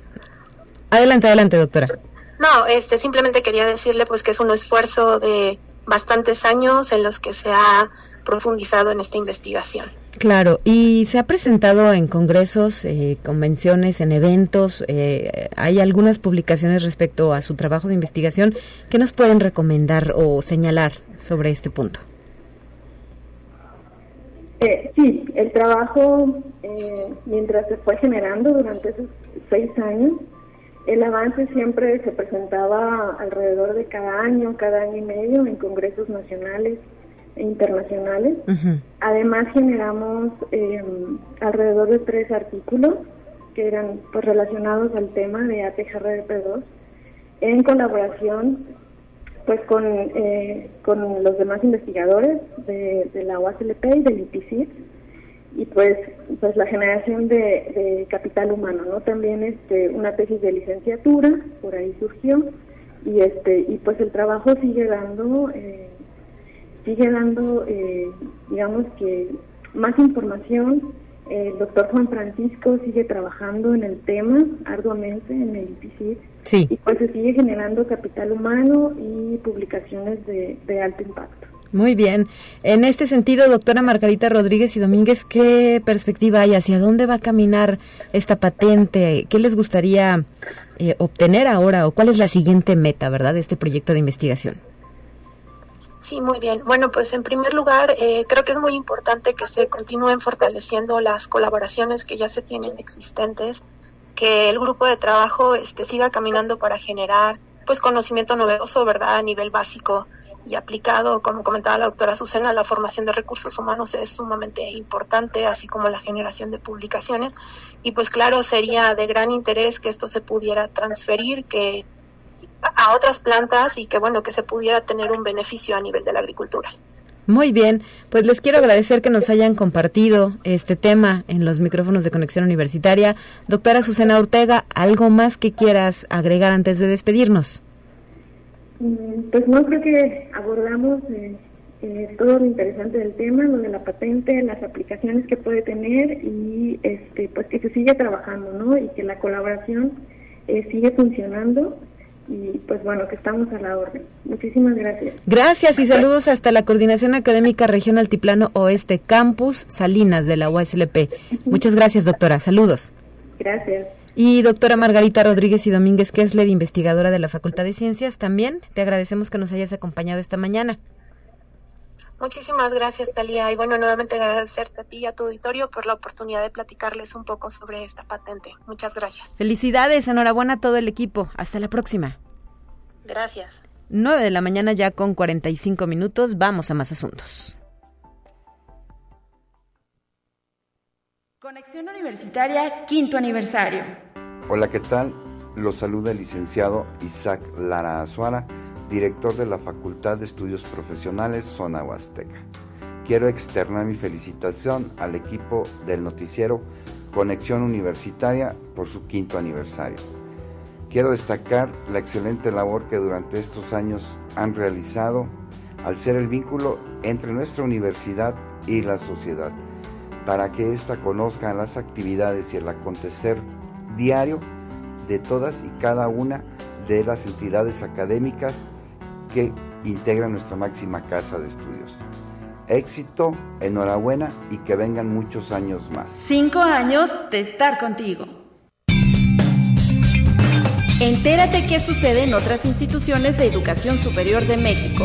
Adelante, adelante, doctora. No, este, simplemente quería decirle pues que es un esfuerzo de bastantes años en los que se ha profundizado en esta investigación. Claro, y se ha presentado en congresos, eh, convenciones, en eventos. Eh, hay algunas publicaciones respecto a su trabajo de investigación. que nos pueden recomendar o señalar sobre este punto? Eh, sí, el trabajo, mientras se fue generando durante esos seis años, el avance siempre se presentaba alrededor de cada año, cada año y medio en congresos nacionales internacionales. Además generamos eh, alrededor de tres artículos que eran pues, relacionados al tema de ATGRP2 en colaboración pues con, eh, con los demás investigadores de, la UASLP y del IPCIT y pues pues la generación de, capital humano no también este una tesis de licenciatura por ahí surgió y este y pues el trabajo sigue dando eh, sigue dando, eh, digamos que, más información. El doctor Juan Francisco sigue trabajando en el tema arduamente en el IPCID. Sí. Y pues se sigue generando capital humano y publicaciones de, de alto impacto. Muy bien. En este sentido, doctora Margarita Rodríguez y Domínguez, ¿qué perspectiva hay? ¿Hacia dónde va a caminar esta patente? ¿Qué les gustaría eh, obtener ahora o cuál es la siguiente meta, verdad, de este proyecto de investigación? Sí, muy bien. Bueno, pues en primer lugar, eh, creo que es muy importante que se continúen fortaleciendo las colaboraciones que ya se tienen existentes, que el grupo de trabajo este, siga caminando para generar pues conocimiento novedoso, ¿verdad?, a nivel básico y aplicado, como comentaba la doctora Susana, la formación de recursos humanos es sumamente importante, así como la generación de publicaciones. Y pues claro, sería de gran interés que esto se pudiera transferir que a otras plantas y que bueno, que se pudiera tener un beneficio a nivel de la agricultura. Muy bien, pues les quiero agradecer que nos hayan compartido este tema en los micrófonos de Conexión Universitaria. Doctora Susana Ortega, ¿algo más que quieras agregar antes de despedirnos? Mm, pues no creo que abordamos eh, eh, todo lo interesante del tema, lo de la patente, las aplicaciones que puede tener y este, pues que se sigue trabajando, ¿no? Y que la colaboración eh, sigue funcionando y pues bueno, que estamos a la orden. Muchísimas gracias. Gracias y saludos hasta la Coordinación Académica Región Altiplano Oeste Campus Salinas de la USLP. Muchas gracias, doctora. Saludos. Gracias. Y doctora Margarita Rodríguez y Domínguez Kessler, investigadora de la Facultad de Ciencias, también te agradecemos que nos hayas acompañado esta mañana. Muchísimas gracias, Talía. Y bueno, nuevamente agradecerte a ti y a tu auditorio por la oportunidad de platicarles un poco sobre esta patente. Muchas gracias. Felicidades, enhorabuena a todo el equipo. Hasta la próxima. Gracias. 9 de la mañana ya con 45 minutos. Vamos a más asuntos. Conexión Universitaria, quinto aniversario. Hola, ¿qué tal? Los saluda el licenciado Isaac Lara Azuara, director de la Facultad de Estudios Profesionales Zona Huasteca. Quiero externar mi felicitación al equipo del noticiero Conexión Universitaria por su quinto aniversario. Quiero destacar la excelente labor que durante estos años han realizado al ser el vínculo entre nuestra universidad y la sociedad para que ésta conozca las actividades y el acontecer diario de todas y cada una de las entidades académicas que integran nuestra máxima casa de estudios. Éxito, enhorabuena y que vengan muchos años más. Cinco años de estar contigo. Entérate qué sucede en otras instituciones de educación superior de México.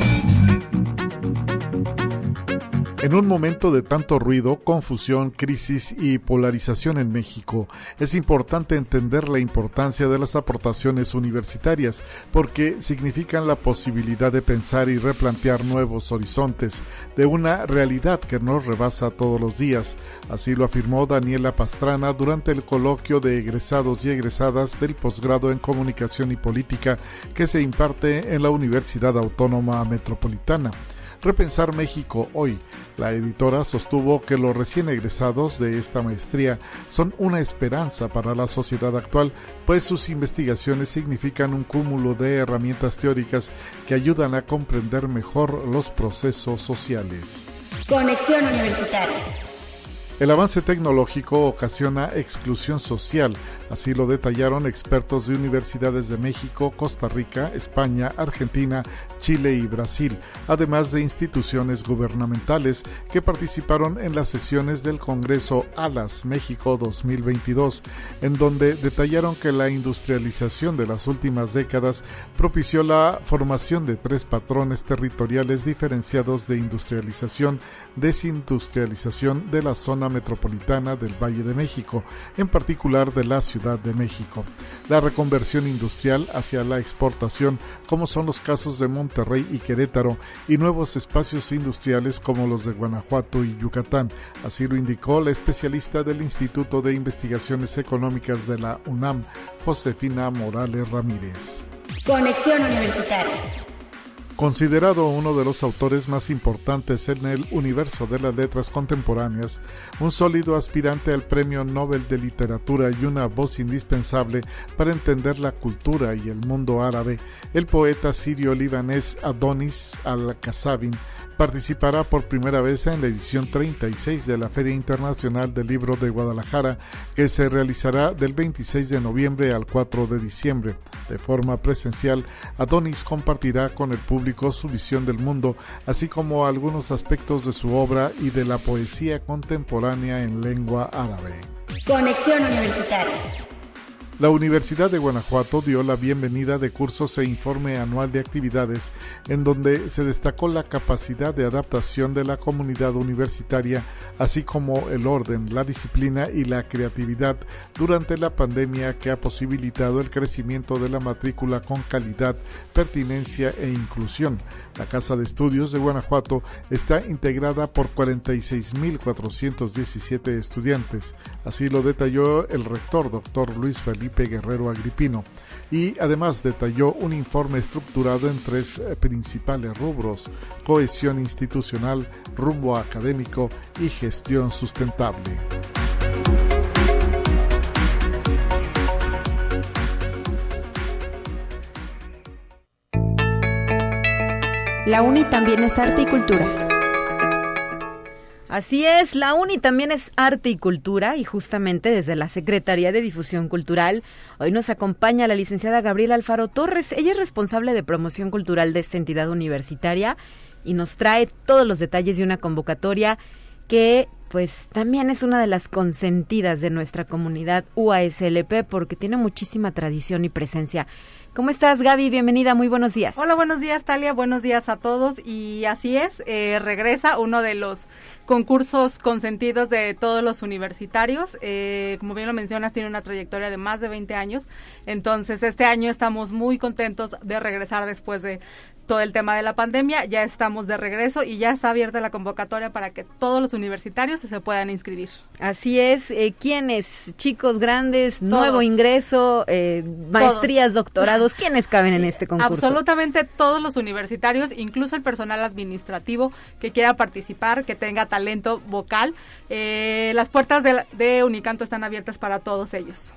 En un momento de tanto ruido, confusión, crisis y polarización en México, es importante entender la importancia de las aportaciones universitarias, porque significan la posibilidad de pensar y replantear nuevos horizontes de una realidad que nos rebasa todos los días. Así lo afirmó Daniela Pastrana durante el coloquio de egresados y egresadas del posgrado en Comunicación y Política que se imparte en la Universidad Autónoma Metropolitana. Repensar México hoy. La editora sostuvo que los recién egresados de esta maestría son una esperanza para la sociedad actual, pues sus investigaciones significan un cúmulo de herramientas teóricas que ayudan a comprender mejor los procesos sociales. Conexión Universitaria. El avance tecnológico ocasiona exclusión social, así lo detallaron expertos de universidades de México, Costa Rica, España, Argentina, Chile y Brasil, además de instituciones gubernamentales que participaron en las sesiones del Congreso ALAS México 2022, en donde detallaron que la industrialización de las últimas décadas propició la formación de tres patrones territoriales diferenciados de industrialización, desindustrialización de la zona metropolitana del Valle de México, en particular de la Ciudad de México. La reconversión industrial hacia la exportación, como son los casos de Monterrey y Querétaro, y nuevos espacios industriales como los de Guanajuato y Yucatán. Así lo indicó la especialista del Instituto de Investigaciones Económicas de la UNAM, Josefina Morales Ramírez. Conexión Universitaria. Considerado uno de los autores más importantes en el universo de las letras contemporáneas, un sólido aspirante al Premio Nobel de Literatura y una voz indispensable para entender la cultura y el mundo árabe, el poeta sirio-libanés Adonis al-Kasabin participará por primera vez en la edición 36 de la Feria Internacional del Libro de Guadalajara, que se realizará del 26 de noviembre al 4 de diciembre. De forma presencial, Adonis compartirá con el público su visión del mundo, así como algunos aspectos de su obra y de la poesía contemporánea en lengua árabe. Conexión Universitaria. La Universidad de Guanajuato dio la bienvenida de cursos e informe anual de actividades en donde se destacó la capacidad de adaptación de la comunidad universitaria, así como el orden, la disciplina y la creatividad durante la pandemia que ha posibilitado el crecimiento de la matrícula con calidad, pertinencia e inclusión. La Casa de Estudios de Guanajuato está integrada por 46.417 estudiantes. Así lo detalló el rector, doctor Luis Felipe Guerrero Agripino, y además detalló un informe estructurado en tres eh, principales rubros, cohesión institucional, rumbo académico y gestión sustentable. La UNI también es arte y cultura. Así es, la UNI también es arte y cultura y justamente desde la Secretaría de Difusión Cultural hoy nos acompaña la licenciada Gabriela Alfaro Torres. Ella es responsable de promoción cultural de esta entidad universitaria y nos trae todos los detalles de una convocatoria que pues también es una de las consentidas de nuestra comunidad UASLP porque tiene muchísima tradición y presencia ¿Cómo estás, Gaby? Bienvenida, muy buenos días. Hola, buenos días, Talia, buenos días a todos. Y así es, eh, regresa uno de los concursos consentidos de todos los universitarios. Eh, como bien lo mencionas, tiene una trayectoria de más de 20 años. Entonces, este año estamos muy contentos de regresar después de todo el tema de la pandemia. Ya estamos de regreso y ya está abierta la convocatoria para que todos los universitarios se puedan inscribir. Así es. Eh, ¿Quiénes? Chicos grandes, nuevo ingreso, eh, maestrías, doctorados. ¿Quiénes caben en este concurso? Absolutamente todos los universitarios, incluso el personal administrativo que quiera participar, que tenga talento vocal. Eh, las puertas de, de Unicanto están abiertas para todos ellos.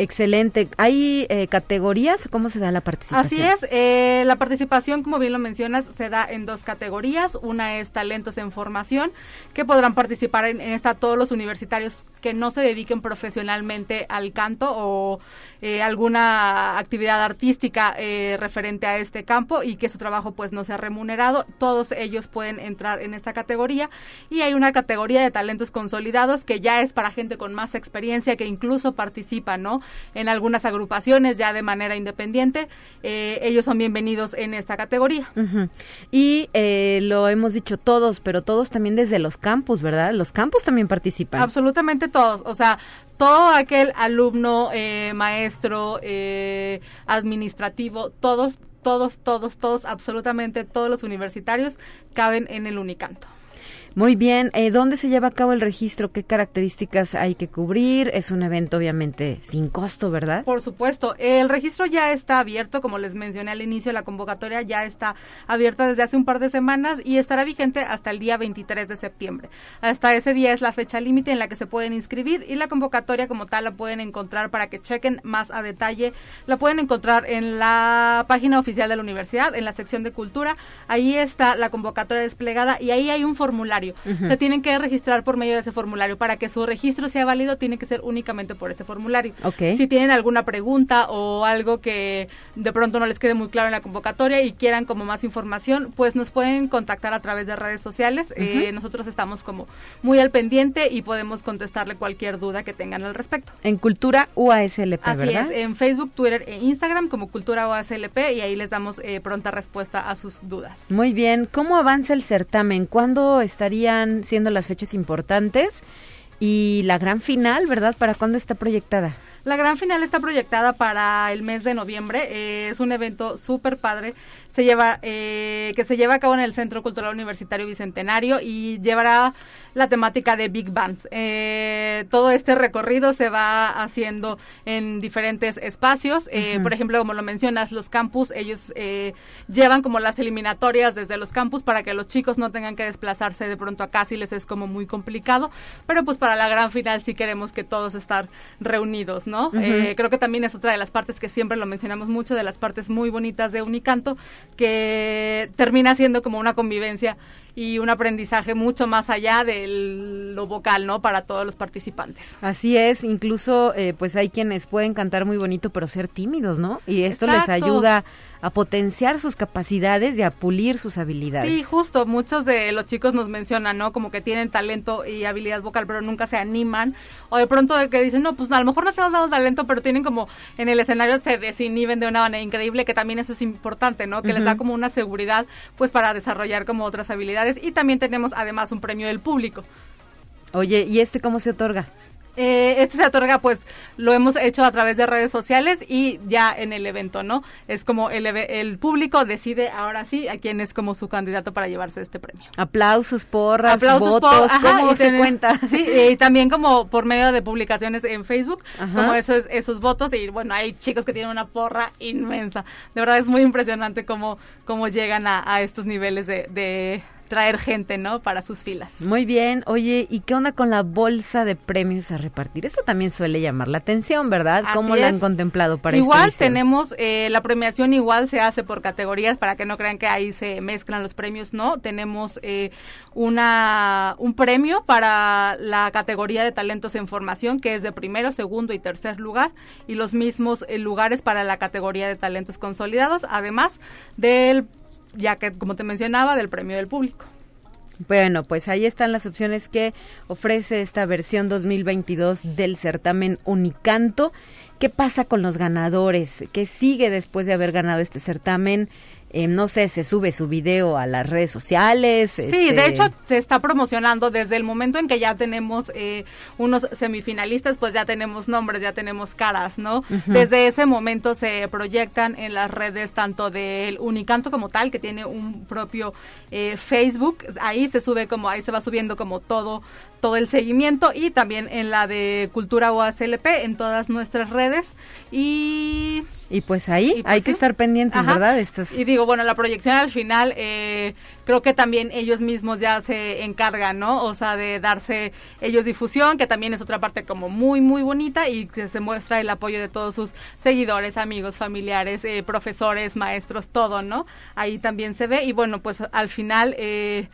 Excelente. ¿Hay eh, categorías? ¿Cómo se da la participación? Así es. Eh, la participación, como bien lo mencionas, se da en dos categorías. Una es talentos en formación, que podrán participar en, en esta todos los universitarios que no se dediquen profesionalmente al canto o eh, alguna actividad artística eh, referente a este campo y que su trabajo pues no sea remunerado. Todos ellos pueden entrar en esta categoría y hay una categoría de talentos consolidados que ya es para gente con más experiencia que incluso participa, ¿no? En algunas agrupaciones ya de manera independiente. Eh, ellos son bienvenidos en esta categoría. Y lo hemos dicho todos, pero todos también desde los campus, ¿verdad? Los campus también participan. Absolutamente todos, o sea, todo aquel alumno, eh, maestro, eh, administrativo, todos, todos, todos, todos, absolutamente todos los universitarios caben en el Unicanto. Muy bien, eh, ¿dónde se lleva a cabo el registro? ¿Qué características hay que cubrir? Es un evento obviamente sin costo, ¿verdad? Por supuesto, el registro ya está abierto, como les mencioné al inicio, la convocatoria ya está abierta desde hace un par de semanas y estará vigente hasta el día 23 de septiembre. Hasta ese día es la fecha límite en la que se pueden inscribir y la convocatoria como tal la pueden encontrar para que chequen más a detalle. La pueden encontrar en la página oficial de la universidad, en la sección de cultura. Ahí está la convocatoria desplegada y ahí hay un formulario se tienen que registrar por medio de ese formulario. Para que su registro sea válido, tiene que ser únicamente por ese formulario. Si tienen alguna pregunta o algo que de pronto no les quede muy claro en la convocatoria y quieran como más información, pues nos pueden contactar a través de redes sociales. Eh, nosotros estamos como muy al pendiente y podemos contestarle cualquier duda que tengan al respecto. En Cultura UASLP, Así es, en Facebook, Twitter e Instagram como Cultura UASLP y ahí les damos eh, pronta respuesta a sus dudas. Muy bien, ¿cómo avanza el certamen? ¿Cuándo estaría siendo las fechas importantes? Y la gran final, ¿verdad? ¿Para cuándo está proyectada? La gran final está proyectada para el mes de noviembre. Eh, es un evento súper padre se lleva eh, que se lleva a cabo en el Centro Cultural Universitario Bicentenario y llevará la temática de Big Band. Eh, todo este recorrido se va haciendo en diferentes espacios. Eh, por ejemplo, como lo mencionas, los campus, ellos llevan como las eliminatorias desde los campus para que los chicos no tengan que desplazarse de pronto acá si les es como muy complicado. Pero pues para la gran final sí queremos que todos estar reunidos, ¿no? creo que también es otra de las partes que siempre lo mencionamos mucho, de las partes muy bonitas de Unicanto, que termina siendo como una convivencia y un aprendizaje mucho más allá de lo vocal, ¿no? Para todos los participantes. Así es, incluso eh, pues hay quienes pueden cantar muy bonito pero ser tímidos, ¿no? Y esto les ayuda a potenciar sus capacidades y a pulir sus habilidades. Sí, justo, muchos de los chicos nos mencionan, ¿no? Como que tienen talento y habilidad vocal, pero nunca se animan. O de pronto de que dicen, no, pues a lo mejor no tengo dado talento, pero tienen como en el escenario se desinhiben de una manera increíble, que también eso es importante, ¿no? Que les da como una seguridad, pues para desarrollar como otras habilidades. Y también tenemos además un premio del público. Oye, ¿y este cómo se otorga? Eh, este se otorga, pues, lo hemos hecho a través de redes sociales y ya en el evento, ¿no? Es como el, el público decide ahora sí a quién es como su candidato para llevarse este premio. Aplausos, porras, votos, ¿cómo se cuenta? Sí, y también como por medio de publicaciones en Facebook, como esos, esos votos y bueno, hay chicos que tienen una porra inmensa. De verdad es muy impresionante cómo, cómo llegan a, estos niveles de traer gente, ¿no? Para sus filas. Muy bien. Oye, ¿y qué onda con la bolsa de premios a repartir? Eso también suele llamar la atención, ¿verdad? ¿Cómo la han contemplado para Igual tenemos, eh, la premiación igual se hace por categorías para que no crean que ahí se mezclan los premios, ¿no? Tenemos eh, una, un premio para la categoría de talentos en formación que es de primero, segundo y tercer lugar y los mismos eh, lugares para la categoría de talentos consolidados, además del ya que, como te mencionaba, del premio del público. Bueno, pues ahí están las opciones que ofrece esta versión 2022 del certamen Unicanto. ¿Qué pasa con los ganadores? ¿Qué sigue después de haber ganado este certamen? Eh, no sé, se sube su video a las redes sociales. Sí, de este hecho se está promocionando desde el momento en que ya tenemos eh, unos semifinalistas, pues ya tenemos nombres, ya tenemos caras, ¿no? Desde ese momento se proyectan en las redes tanto del Unicanto como tal, que tiene un propio eh, Facebook, ahí se sube como, ahí se va subiendo como todo, todo el seguimiento y también en la de Cultura OASLP, en todas nuestras redes y... Y pues ahí hay pues que estar pendientes, ¿verdad? Estas... Y digo, bueno, la proyección al final eh, creo que también ellos mismos ya se encargan, ¿no? O sea, de darse ellos difusión, que también es otra parte como muy, muy bonita y que se muestra el apoyo de todos sus seguidores, amigos, familiares, eh, profesores, maestros, todo, ¿no? Ahí también se ve y bueno, pues al final... Eh,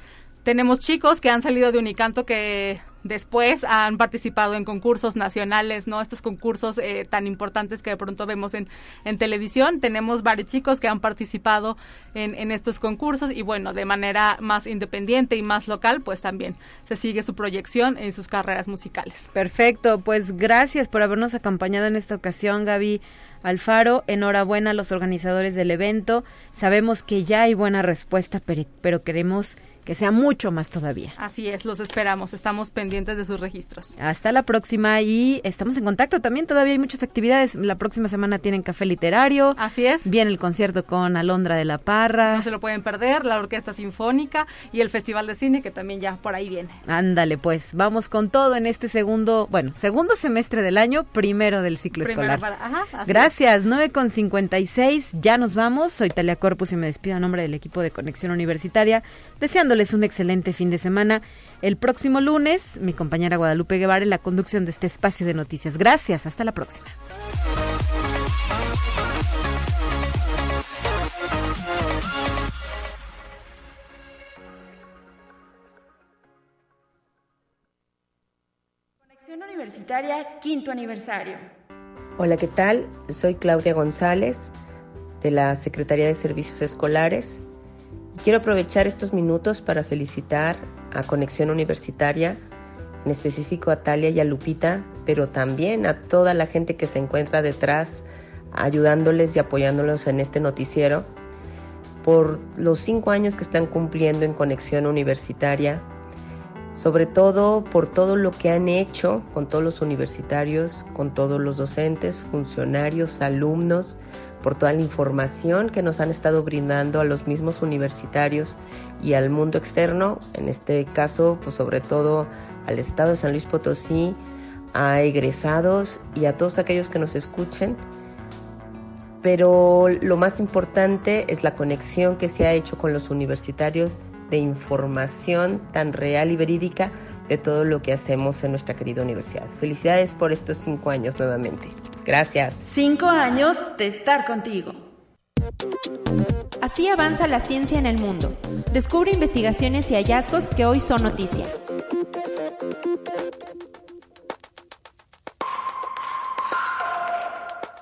tenemos chicos que han salido de Unicanto que después han participado en concursos nacionales, ¿no? Estos concursos eh, tan importantes que de pronto vemos en, en televisión. Tenemos varios chicos que han participado en, en, estos concursos y bueno, de manera más independiente y más local, pues también se sigue su proyección en sus carreras musicales. Perfecto, pues gracias por habernos acompañado en esta ocasión, Gaby. Alfaro, enhorabuena a los organizadores del evento. Sabemos que ya hay buena respuesta, pero queremos que sea mucho más todavía. Así es, los esperamos, estamos pendientes de sus registros. Hasta la próxima y estamos en contacto también, todavía hay muchas actividades, la próxima semana tienen café literario. Así es. Viene el concierto con Alondra de la Parra. No se lo pueden perder, la Orquesta Sinfónica y el Festival de Cine que también ya por ahí viene. Ándale, pues vamos con todo en este segundo, bueno, segundo semestre del año, primero del ciclo escolar. Gracias, 9 con 56, ya nos vamos, soy Talia Corpus y me despido a nombre del equipo de Conexión Universitaria deseándoles un excelente fin de semana. El próximo lunes, mi compañera Guadalupe Guevara en la conducción de este espacio de noticias. Gracias, hasta la próxima. Conexión Universitaria, quinto aniversario. Hola, ¿qué tal? Soy Claudia González de la Secretaría de Servicios Escolares Quiero aprovechar estos minutos para felicitar a Conexión Universitaria, en específico a Talia y a Lupita, pero también a toda la gente que se encuentra detrás ayudándoles y apoyándolos en este noticiero por los cinco años que están cumpliendo en Conexión Universitaria. sobre todo por todo lo que han hecho con todos los universitarios, con todos los docentes, funcionarios, alumnos, por toda la información que nos han estado brindando a los mismos universitarios y al mundo externo, en este caso, pues sobre todo al Estado de San Luis Potosí, a egresados y a todos aquellos que nos escuchen. Pero lo más importante es la conexión que se ha hecho con los universitarios de información tan real y verídica de todo lo que hacemos en nuestra querida universidad. Felicidades por estos cinco años nuevamente. Gracias. Cinco años de estar contigo. Así avanza la ciencia en el mundo. Descubre investigaciones y hallazgos que hoy son noticia.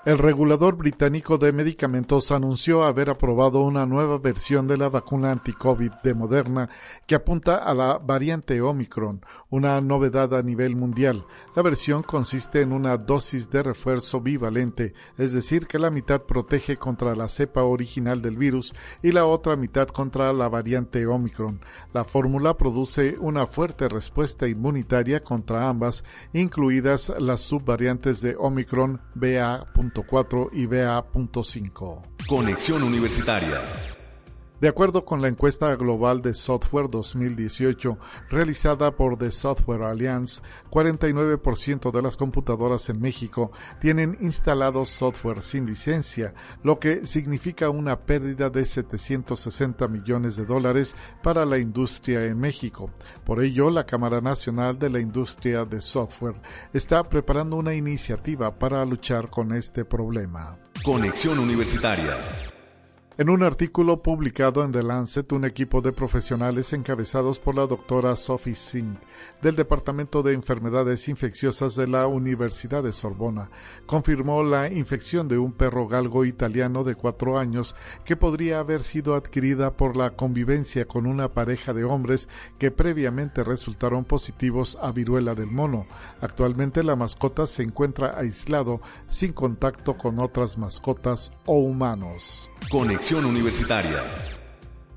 El regulador británico de medicamentos anunció haber aprobado una nueva versión de la vacuna anti-COVID de Moderna que apunta a la variante Omicron, una novedad a nivel mundial. La versión consiste en una dosis de refuerzo bivalente, es decir, que la mitad protege contra la cepa original del virus y la otra mitad contra la variante Omicron. La fórmula produce una fuerte respuesta inmunitaria contra ambas, incluidas las subvariantes de Omicron BA y BA.5. Conexión Universitaria. De acuerdo con la encuesta global de software 2018 realizada por The Software Alliance, 49% de las computadoras en México tienen instalado software sin licencia, lo que significa una pérdida de 760 millones de dólares para la industria en México. Por ello, la Cámara Nacional de la Industria de Software está preparando una iniciativa para luchar con este problema. Conexión Universitaria. En un artículo publicado en The Lancet, un equipo de profesionales encabezados por la doctora Sophie Singh del Departamento de Enfermedades Infecciosas de la Universidad de Sorbona confirmó la infección de un perro galgo italiano de cuatro años que podría haber sido adquirida por la convivencia con una pareja de hombres que previamente resultaron positivos a viruela del mono. Actualmente la mascota se encuentra aislado sin contacto con otras mascotas o humanos. Universitaria.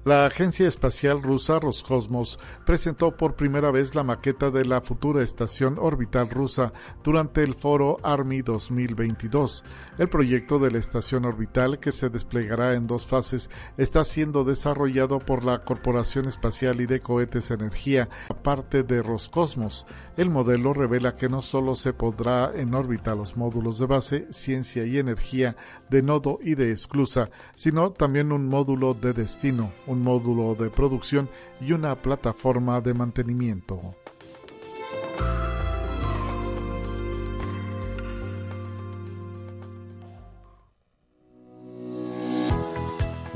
La agencia espacial rusa Roscosmos presentó por primera vez la maqueta de la futura estación orbital rusa durante el foro Army 2022. El proyecto de la estación orbital, que se desplegará en dos fases, está siendo desarrollado por la Corporación Espacial y de Cohetes Energía, aparte de Roscosmos. El modelo revela que no solo se podrá en órbita los módulos de base, ciencia y energía de nodo y de esclusa, sino también un módulo de destino, un módulo de producción y una plataforma de mantenimiento.